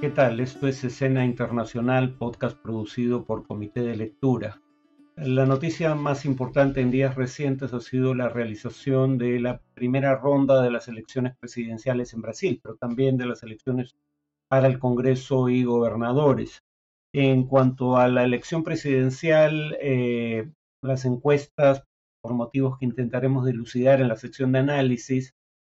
¿Qué tal? Esto es Escena Internacional, podcast producido por Comité de Lectura. La noticia más importante en días recientes ha sido la realización de la primera ronda de las elecciones presidenciales en Brasil, pero también de las elecciones para el Congreso y gobernadores. En cuanto a la elección presidencial, eh, las encuestas, por motivos que intentaremos dilucidar en la sección de análisis,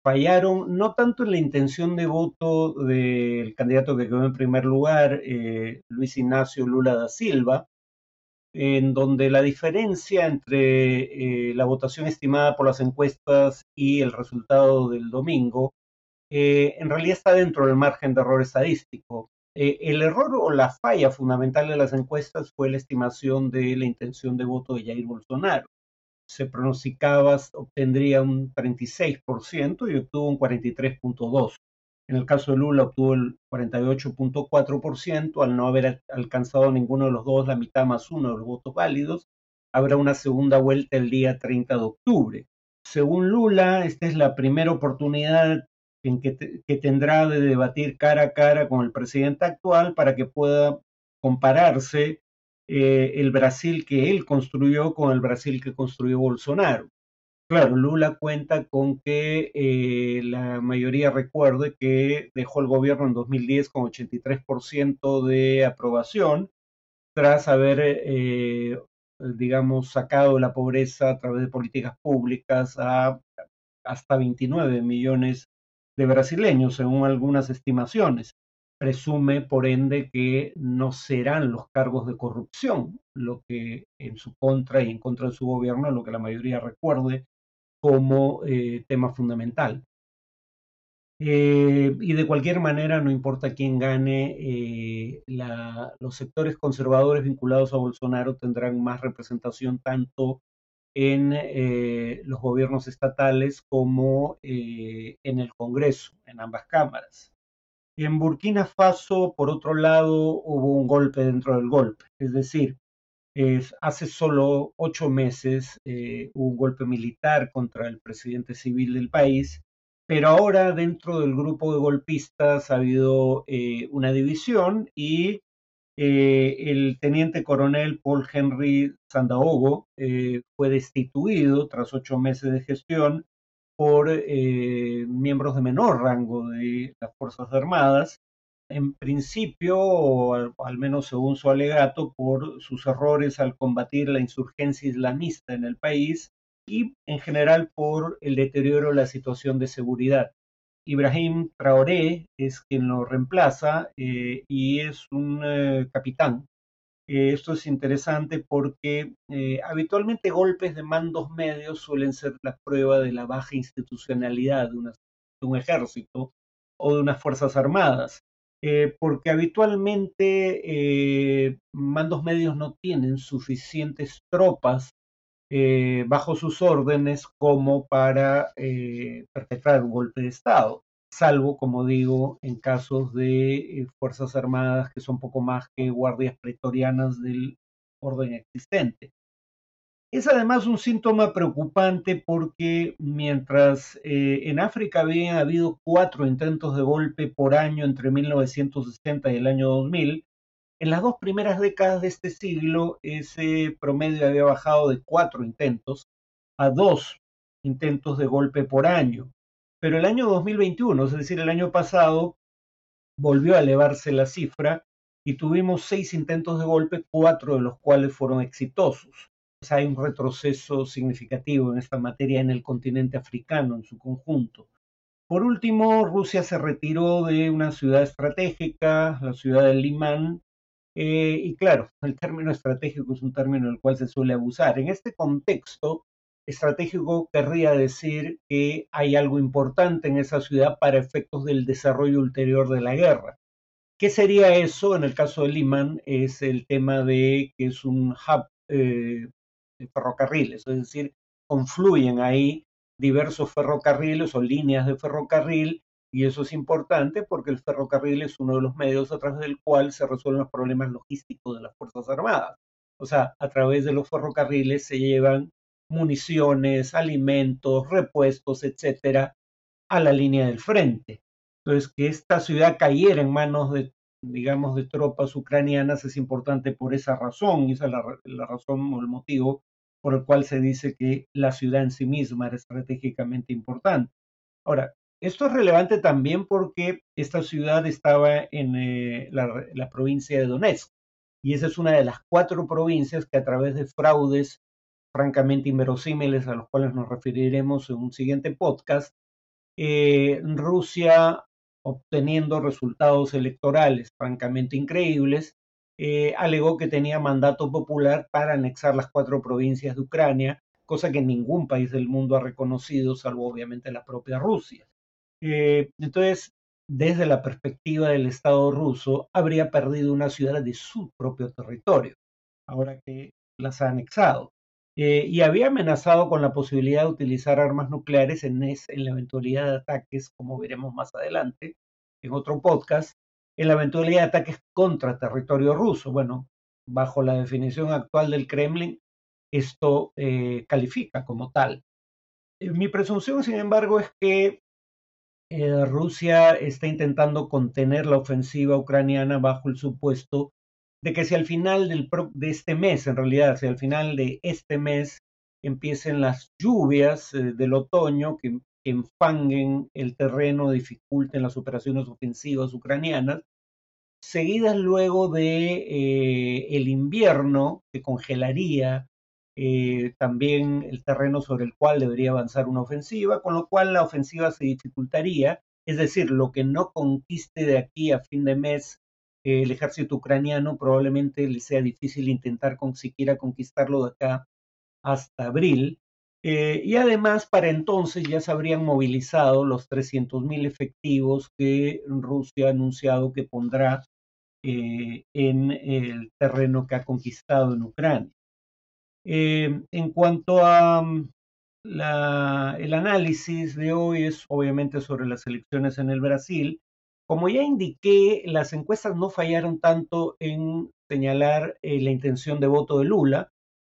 fallaron no tanto en la intención de voto del candidato que quedó en primer lugar, eh, Luis Ignacio Lula da Silva, en donde la diferencia entre eh, la votación estimada por las encuestas y el resultado del domingo eh, en realidad está dentro del margen de error estadístico. el error o la falla fundamental de las encuestas fue la estimación de la intención de voto de Jair Bolsonaro se pronosticaba obtendría un 36% y obtuvo un 43.2%. En el caso de Lula obtuvo el 48.4% al no haber alcanzado ninguno de los dos la mitad más uno de los votos válidos. Habrá una segunda vuelta el día 30 de octubre. Según Lula, esta es la primera oportunidad en que, que tendrá de debatir cara a cara con el presidente actual para que pueda compararse eh, el Brasil que él construyó con el Brasil que construyó Bolsonaro. Claro, Lula cuenta con que eh, la mayoría recuerde que dejó el gobierno en 2010 con 83% de aprobación, tras haber, eh, digamos, sacado la pobreza a través de políticas públicas a hasta 29 millones de brasileños, según algunas estimaciones presume, por ende, que no serán los cargos de corrupción lo que en su contra y en contra de su gobierno, lo que la mayoría recuerde como eh, tema fundamental. Eh, y de cualquier manera, no importa quién gane, eh, los sectores conservadores vinculados a Bolsonaro tendrán más representación tanto en los gobiernos estatales como en el Congreso, en ambas cámaras. En Burkina Faso, por otro lado, hubo un golpe dentro del golpe, es decir, hace solo ocho meses eh, hubo un golpe militar contra el presidente civil del país, pero ahora dentro del grupo de golpistas ha habido eh, una división y eh, el teniente coronel Paul Henry Sandaogo fue destituido tras ocho meses de gestión por eh, miembros de menor rango de las Fuerzas Armadas, en principio, o al, menos según su alegato, por sus errores al combatir la insurgencia islamista en el país y en general por el deterioro de la situación de seguridad. Ibrahim Traoré es quien lo reemplaza eh, y es un eh, capitán eh, esto es interesante porque eh, habitualmente golpes de mandos medios suelen ser la prueba de la baja institucionalidad de, un ejército o de unas fuerzas armadas, eh, porque habitualmente mandos medios no tienen suficientes tropas bajo sus órdenes como para perpetrar un golpe de Estado salvo, como digo, en casos de eh, Fuerzas Armadas que son poco más que guardias pretorianas del orden existente. Es además un síntoma preocupante porque mientras eh, en África había habido cuatro intentos de golpe por año entre 1960 y el año 2000, en las dos primeras décadas de este siglo ese promedio había bajado de cuatro intentos a dos intentos de golpe por año. Pero el año 2021, es decir, el año pasado, volvió a elevarse la cifra y tuvimos seis intentos de golpe, cuatro de los cuales fueron exitosos. Hay un retroceso significativo en esta materia en el continente africano en su conjunto. Por último, Rusia se retiró de una ciudad estratégica, la ciudad de Limán, eh, y claro, el término estratégico es un término del cual se suele abusar. En este contexto, estratégico querría decir que hay algo importante en esa ciudad para efectos del desarrollo ulterior de la guerra. ¿Qué sería eso? En el caso de Liman es el tema de que es un hub eh, de ferrocarriles, es decir, confluyen ahí diversos ferrocarriles o líneas de ferrocarril y eso es importante porque el ferrocarril es uno de los medios a través del cual se resuelven los problemas logísticos de las Fuerzas Armadas. O sea, a través de los ferrocarriles se llevan municiones, alimentos, repuestos, etcétera, a la línea del frente. Entonces, que esta ciudad cayera en manos de digamos, de tropas ucranianas es importante por esa razón, y esa es la, razón o el motivo por el cual se dice que la ciudad en sí misma era estratégicamente importante. Ahora, esto es relevante también porque esta ciudad estaba en eh, la, la, provincia de Donetsk y esa es una de las cuatro provincias que a través de fraudes francamente inverosímiles a los cuales nos referiremos en un siguiente podcast, eh, Rusia obteniendo resultados electorales francamente increíbles, eh, alegó que tenía mandato popular para anexar las cuatro provincias de Ucrania, cosa que ningún país del mundo ha reconocido, salvo obviamente la propia Rusia. Eh, entonces, desde la perspectiva del Estado ruso, habría perdido una ciudad de su propio territorio, ahora que las ha anexado. Eh, y había amenazado con la posibilidad de utilizar armas nucleares en, la eventualidad de ataques, como veremos más adelante en otro podcast, en la eventualidad de ataques contra territorio ruso. Bueno, bajo la definición actual del Kremlin, esto eh, califica como tal. Eh, mi presunción, sin embargo, es que Rusia está intentando contener la ofensiva ucraniana bajo el supuesto de que si al final del de este mes, en realidad, si al final de este mes empiecen las lluvias eh, del otoño que, enfanguen el terreno, dificulten las operaciones ofensivas ucranianas, seguidas luego de eh, el invierno que congelaría eh, también el terreno sobre el cual debería avanzar una ofensiva, con lo cual la ofensiva se dificultaría, es decir, lo que no conquiste de aquí a fin de mes el ejército ucraniano probablemente le sea difícil intentar con, siquiera conquistarlo de acá hasta abril. Eh, y además, para entonces ya se habrían movilizado los 300.000 efectivos que Rusia ha anunciado que pondrá eh, en el terreno que ha conquistado en Ucrania. Eh, en cuanto a mm, el análisis de hoy es obviamente sobre las elecciones en el Brasil. Como ya indiqué, las encuestas no fallaron tanto en señalar eh, la intención de voto de Lula.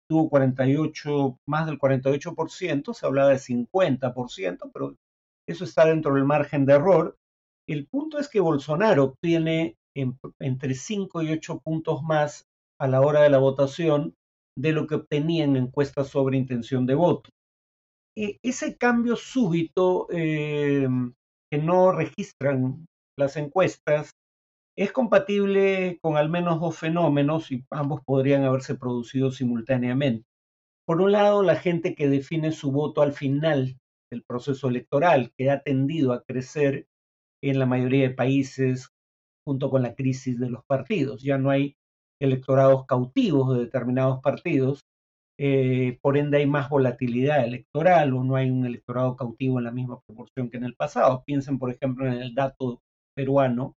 Tuvo 48, más del 48%, se hablaba de 50%, pero eso está dentro del margen de error. El punto es que Bolsonaro obtiene entre 5 y 8 puntos más a la hora de la votación de lo que obtenía en encuestas sobre intención de voto. E, ese cambio súbito eh, que no registran las encuestas es compatible con al menos dos fenómenos y ambos podrían haberse producido simultáneamente. Por un lado, la gente que define su voto al final del proceso electoral, que ha tendido a crecer en la mayoría de países junto con la crisis de los partidos. Ya no hay electorados cautivos de determinados partidos, eh, por ende hay más volatilidad electoral o no hay un electorado cautivo en la misma proporción que en el pasado. Piensen, por ejemplo, en el dato peruano,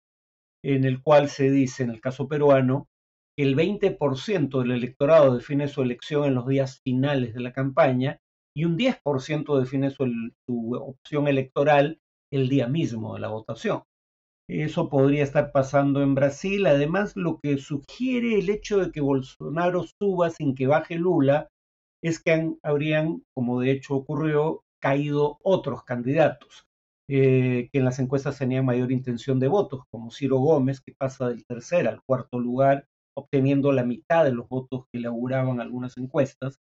en el cual se dice, en el caso peruano, que el 20% del electorado define su elección en los días finales de la campaña y un 10% define su, su opción electoral el día mismo de la votación. Eso podría estar pasando en Brasil. Además, lo que sugiere el hecho de que Bolsonaro suba sin que baje Lula es que habrían, como de hecho ocurrió, caído otros candidatos. Eh, que en las encuestas tenían mayor intención de votos, como Ciro Gómez, que pasa del tercer al cuarto lugar, obteniendo la mitad de los votos que le auguraban algunas encuestas,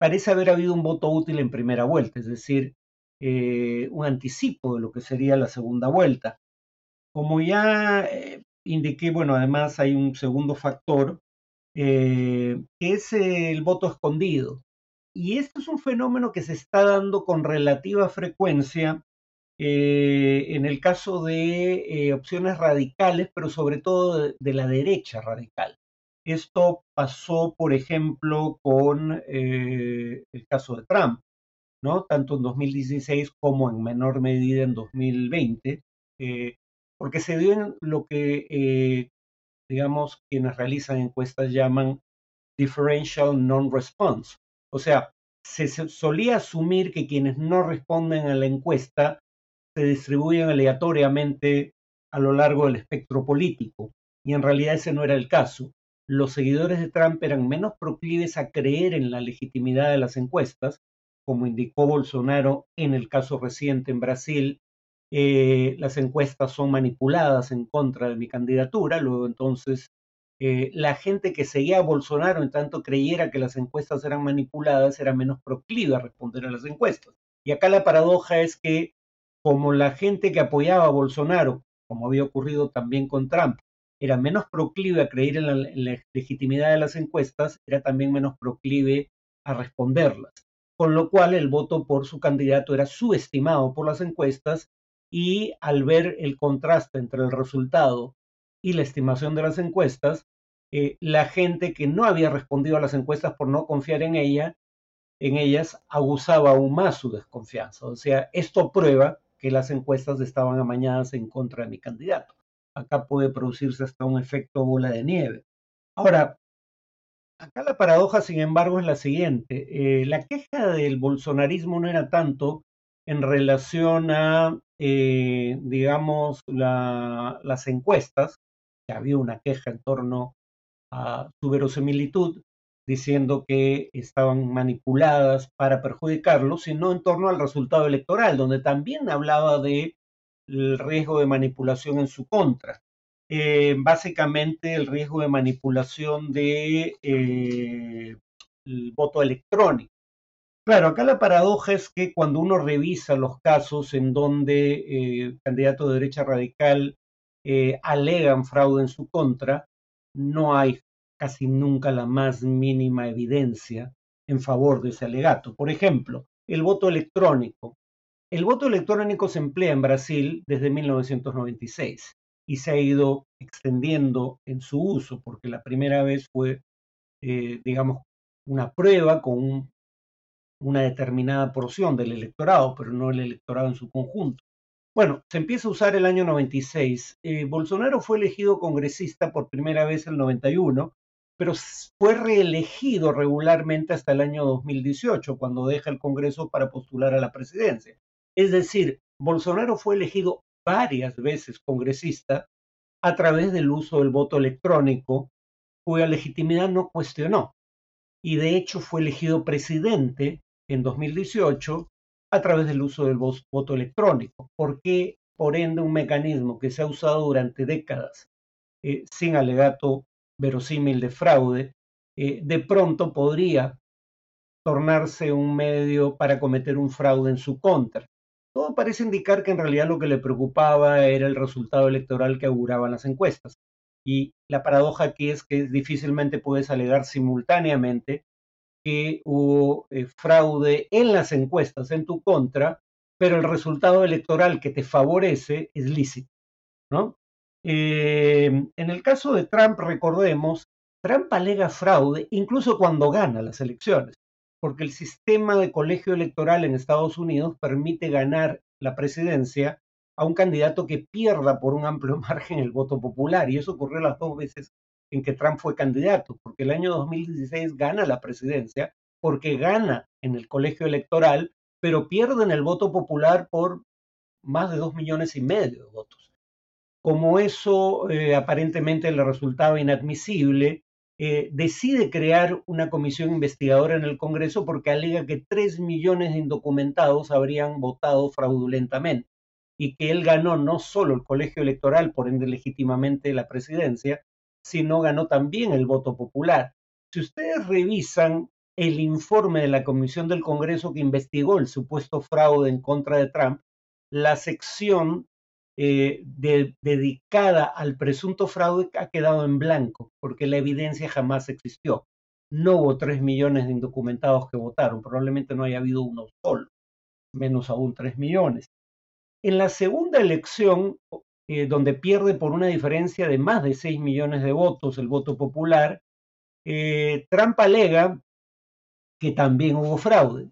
parece haber habido un voto útil en primera vuelta, es decir, eh, un anticipo de lo que sería la segunda vuelta. Como ya eh, indiqué, bueno, además hay un segundo factor, que es el voto escondido. Y esto es un fenómeno que se está dando con relativa frecuencia eh, en el caso de eh, opciones radicales, pero sobre todo de, la derecha radical. Esto pasó, por ejemplo, con eh, el caso de Trump, ¿no? Tanto en 2016 como en menor medida en 2020, porque se dio en lo que, digamos, quienes realizan encuestas llaman differential non-response. O sea, se solía asumir que quienes no responden a la encuesta se distribuyen aleatoriamente a lo largo del espectro político, y en realidad ese no era el caso. Los seguidores de Trump eran menos proclives a creer en la legitimidad de las encuestas, como indicó Bolsonaro en el caso reciente en Brasil, eh, las encuestas son manipuladas en contra de mi candidatura, luego entonces eh, la gente que seguía a Bolsonaro en tanto creyera que las encuestas eran manipuladas era menos proclive a responder a las encuestas. Y acá la paradoja es que como la gente que apoyaba a Bolsonaro, como había ocurrido también con Trump, era menos proclive a creer en la, legitimidad de las encuestas, era también menos proclive a responderlas. Con lo cual el voto por su candidato era subestimado por las encuestas y al ver el contraste entre el resultado y la estimación de las encuestas, eh, la gente que no había respondido a las encuestas por no confiar en ella, en ellas, abusaba aún más su desconfianza. O sea, esto prueba que las encuestas estaban amañadas en contra de mi candidato. Acá puede producirse hasta un efecto bola de nieve. Ahora, acá la paradoja, sin embargo, es la siguiente. Eh, la queja del bolsonarismo no era tanto en relación a, eh, digamos, las encuestas, que había una queja en torno a su verosimilitud, diciendo que estaban manipuladas para perjudicarlo, sino en torno al resultado electoral, donde también hablaba de el riesgo de manipulación en su contra. Eh, básicamente el riesgo de manipulación de eh, voto electrónico. Claro, acá la paradoja es que cuando uno revisa los casos en donde eh, candidatos de derecha radical alegan fraude en su contra, no hay casi nunca la más mínima evidencia en favor de ese alegato. Por ejemplo, el voto electrónico. El voto electrónico se emplea en Brasil desde 1996 y se ha ido extendiendo en su uso, porque la primera vez fue, eh, digamos, una prueba con una determinada porción del electorado, pero no el electorado en su conjunto. Bueno, se empieza a usar el año 96. Eh, Bolsonaro fue elegido congresista por primera vez en el 91, pero fue reelegido regularmente hasta el año 2018, cuando deja el Congreso para postular a la presidencia. Es decir, Bolsonaro fue elegido varias veces congresista a través del uso del voto electrónico, cuya legitimidad no cuestionó. Y de hecho fue elegido presidente en 2018 a través del uso del voto electrónico. ¿Por qué, por ende, un mecanismo que se ha usado durante décadas eh, sin alegato verosímil de fraude, eh, de pronto podría tornarse un medio para cometer un fraude en su contra? Todo parece indicar que en realidad lo que le preocupaba era el resultado electoral que auguraban las encuestas. Y la paradoja aquí es que difícilmente puedes alegar simultáneamente que hubo eh, fraude en las encuestas en tu contra, pero el resultado electoral que te favorece es lícito, ¿no? Eh, en el caso de Trump, recordemos, Trump alega fraude incluso cuando gana las elecciones porque el sistema de colegio electoral en Estados Unidos permite ganar la presidencia a un candidato que pierda por un amplio margen el voto popular. Y eso ocurrió las dos veces en que Trump fue candidato, porque el año 2016 gana la presidencia, porque gana en el colegio electoral, pero pierde en el voto popular por más de dos millones y medio de votos. Como eso eh, aparentemente le resultaba inadmisible, eh, decide crear una comisión investigadora en el Congreso porque alega que tres millones de indocumentados habrían votado fraudulentamente y que él ganó no solo el colegio electoral, por ende legítimamente la presidencia, sino ganó también el voto popular. Si ustedes revisan el informe de la Comisión del Congreso que investigó el supuesto fraude en contra de Trump, la sección eh, dedicada al presunto fraude ha quedado en blanco, porque la evidencia jamás existió. No hubo tres millones de indocumentados que votaron, probablemente no haya habido uno solo, menos aún tres millones. En la segunda elección, eh, donde pierde por una diferencia de más de seis millones de votos el voto popular, eh, Trump alega que también hubo fraude.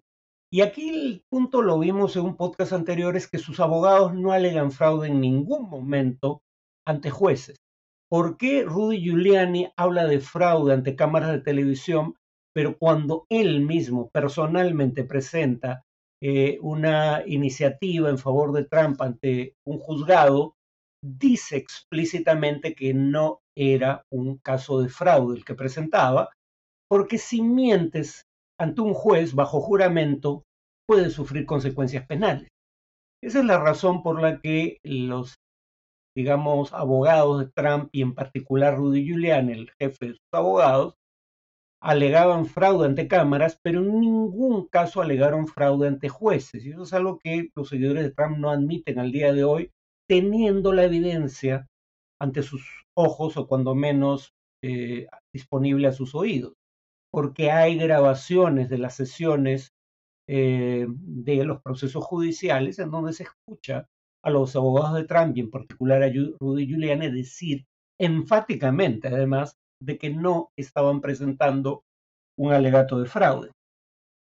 Y aquí el punto lo vimos en un podcast anterior, es que sus abogados no alegan fraude en ningún momento ante jueces. ¿Por qué Rudy Giuliani habla de fraude ante cámaras de televisión, pero cuando él mismo personalmente presenta eh, una iniciativa en favor de Trump ante un juzgado, dice explícitamente que no era un caso de fraude el que presentaba, porque si mientes ante un juez bajo juramento puede sufrir consecuencias penales. Esa es la razón por la que los, digamos, abogados de Trump y en particular Rudy Giuliani, el jefe de sus abogados, alegaban fraude ante cámaras, pero en ningún caso alegaron fraude ante jueces. Y eso es algo que los seguidores de Trump no admiten al día de hoy, teniendo la evidencia ante sus ojos o cuando menos eh, disponible a sus oídos, porque hay grabaciones de las sesiones eh, de los procesos judiciales en donde se escucha a los abogados de Trump y en particular a Rudy Giuliani decir enfáticamente, además, de que no estaban presentando un alegato de fraude.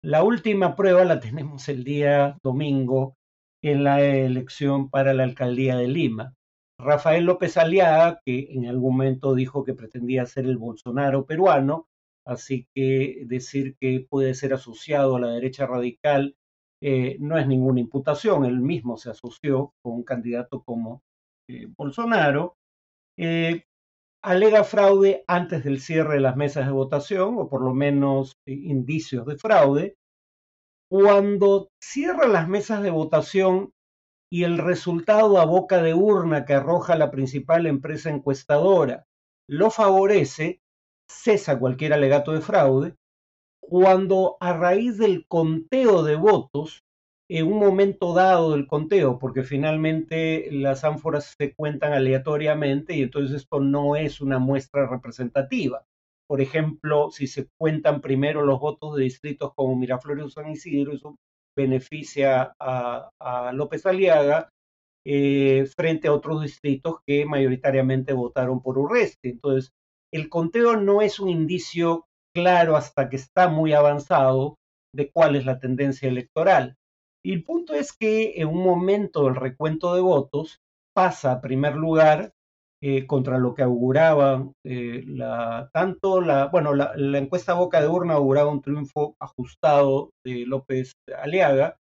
La última prueba la tenemos el día domingo en la elección para la alcaldía de Lima. Rafael López Aliaga, que en algún momento dijo que pretendía ser el Bolsonaro peruano, así que decir que puede ser asociado a la derecha radical eh, no es ninguna imputación, él mismo se asoció con un candidato como eh, Bolsonaro. Eh, alega fraude antes del cierre de las mesas de votación, o por lo menos indicios de fraude. Cuando cierra las mesas de votación y el resultado a boca de urna que arroja la principal empresa encuestadora lo favorece, cesa cualquier alegato de fraude. Cuando a raíz del conteo de votos en un momento dado del conteo, porque finalmente las ánforas se cuentan aleatoriamente y entonces esto no es una muestra representativa. Por ejemplo, si se cuentan primero los votos de distritos como Miraflores o San Isidro, eso beneficia a, López Aliaga eh, frente a otros distritos que mayoritariamente votaron por Urreste. Entonces, el conteo no es un indicio claro hasta que está muy avanzado de cuál es la tendencia electoral. Y el punto es que en un momento del recuento de votos pasa a primer lugar eh, contra lo que auguraba eh, la, tanto la, bueno, la, encuesta boca de urna auguraba un triunfo ajustado de López Aliaga.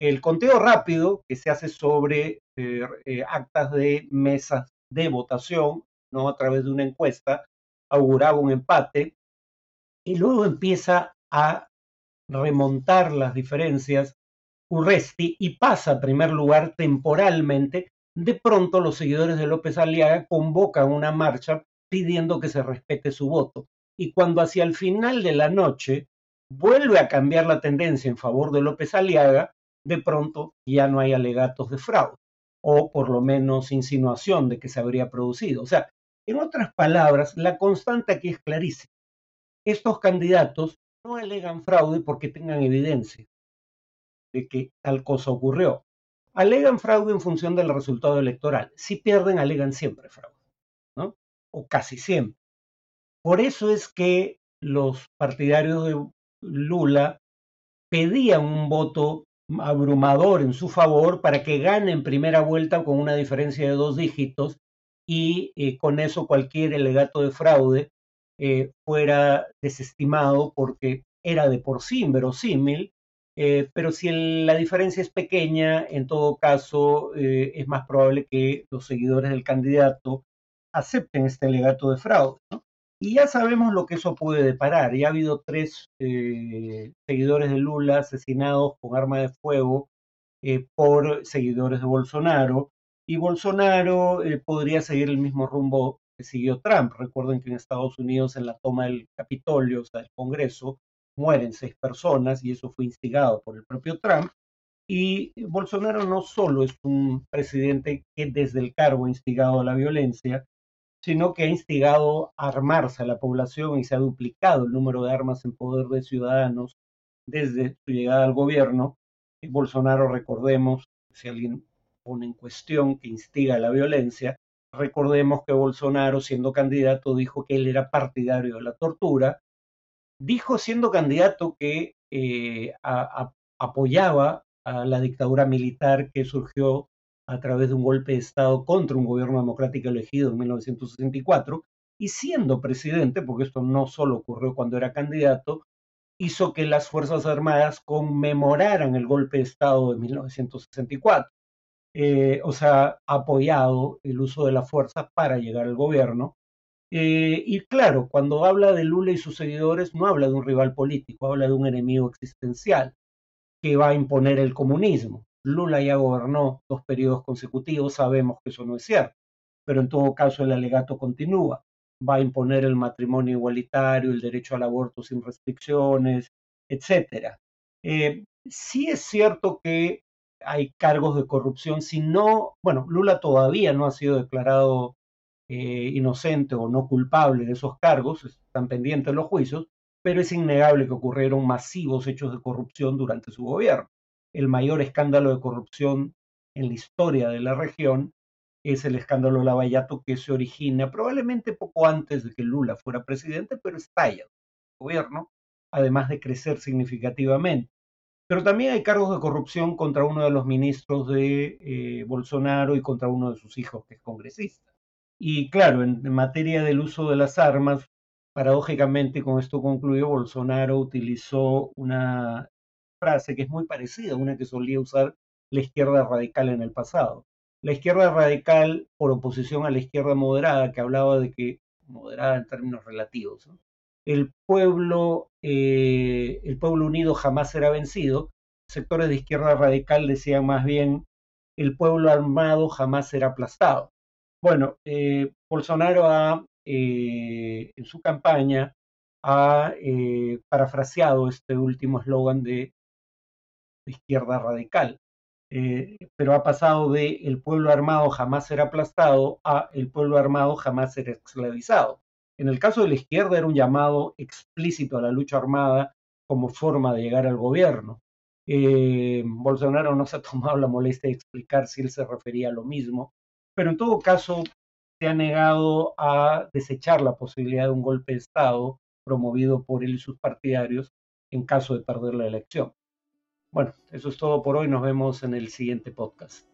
El conteo rápido que se hace sobre eh, actas de mesas de votación, no a través de una encuesta, auguraba un empate y luego empieza a remontar las diferencias Urresti y pasa a primer lugar temporalmente, de pronto los seguidores de López Aliaga convocan una marcha pidiendo que se respete su voto. Y cuando hacia el final de la noche vuelve a cambiar la tendencia en favor de López Aliaga, de pronto ya no hay alegatos de fraude, o por lo menos insinuación de que se habría producido. O sea, en otras palabras, la constante aquí es clarísima. Estos candidatos no alegan fraude porque tengan evidencia de que tal cosa ocurrió. Alegan fraude en función del resultado electoral. Si pierden, alegan siempre fraude, ¿no? O casi siempre. Por eso es que los partidarios de Lula pedían un voto abrumador en su favor para que gane en primera vuelta con una diferencia de dos dígitos y eh, con eso cualquier alegato de fraude eh, fuera desestimado porque era de por sí inverosímil eh, pero si la diferencia es pequeña, en todo caso, es más probable que los seguidores del candidato acepten este alegato de fraude. Y ya sabemos lo que eso puede deparar. Ya ha habido tres seguidores de Lula asesinados con arma de fuego por seguidores de Bolsonaro. Y Bolsonaro podría seguir el mismo rumbo que siguió Trump. Recuerden que en Estados Unidos, en la toma del Capitolio, o sea, del Congreso, mueren seis personas y eso fue instigado por el propio Trump. Y Bolsonaro no solo es un presidente que desde el cargo ha instigado la violencia, sino que ha instigado a armarse a la población y se ha duplicado el número de armas en poder de ciudadanos desde su llegada al gobierno. Bolsonaro, recordemos, si alguien pone en cuestión que instiga la violencia, recordemos que Bolsonaro, siendo candidato, dijo que él era partidario de la tortura dijo siendo candidato que eh, apoyaba a la dictadura militar que surgió a través de un golpe de Estado contra un gobierno democrático elegido en 1964, y siendo presidente, porque esto no solo ocurrió cuando era candidato, hizo que las Fuerzas Armadas conmemoraran el golpe de Estado de 1964. Eh, o sea, apoyado el uso de la fuerza para llegar al gobierno, eh, y claro, cuando habla de Lula y sus seguidores, no habla de un rival político, habla de un enemigo existencial que va a imponer el comunismo. Lula ya gobernó dos periodos consecutivos, sabemos que eso no es cierto, pero en todo caso el alegato continúa. Va a imponer el matrimonio igualitario, el derecho al aborto sin restricciones, etc. Eh, sí es cierto que hay cargos de corrupción, si no, bueno, Lula todavía no ha sido declarado eh, inocente o no culpable de esos cargos, están pendientes los juicios, pero es innegable que ocurrieron masivos hechos de corrupción durante su gobierno. El mayor escándalo de corrupción en la historia de la región es el escándalo Lavallato que se origina probablemente poco antes de que Lula fuera presidente, pero estalla el gobierno, además de crecer significativamente. Pero también hay cargos de corrupción contra uno de los ministros de eh, Bolsonaro y contra uno de sus hijos, que es congresista. Y claro, en, materia del uso de las armas, paradójicamente, con esto concluyo, Bolsonaro utilizó una frase que es muy parecida a una que solía usar la izquierda radical en el pasado. La izquierda radical, por oposición a la izquierda moderada, que hablaba de que, moderada en términos relativos, el pueblo, eh, el pueblo unido jamás será vencido. Sectores de izquierda radical decían más bien, el pueblo armado jamás será aplastado. Bueno, eh, Bolsonaro ha, eh, en su campaña ha parafraseado este último eslogan de izquierda radical. pero ha pasado de el pueblo armado jamás será aplastado a el pueblo armado jamás será esclavizado. En el caso de la izquierda era un llamado explícito a la lucha armada como forma de llegar al gobierno. Eh, Bolsonaro no se ha tomado la molestia de explicar si él se refería a lo mismo, pero en todo caso se ha negado a desechar la posibilidad de un golpe de Estado promovido por él y sus partidarios en caso de perder la elección. Bueno, eso es todo por hoy. Nos vemos en el siguiente podcast.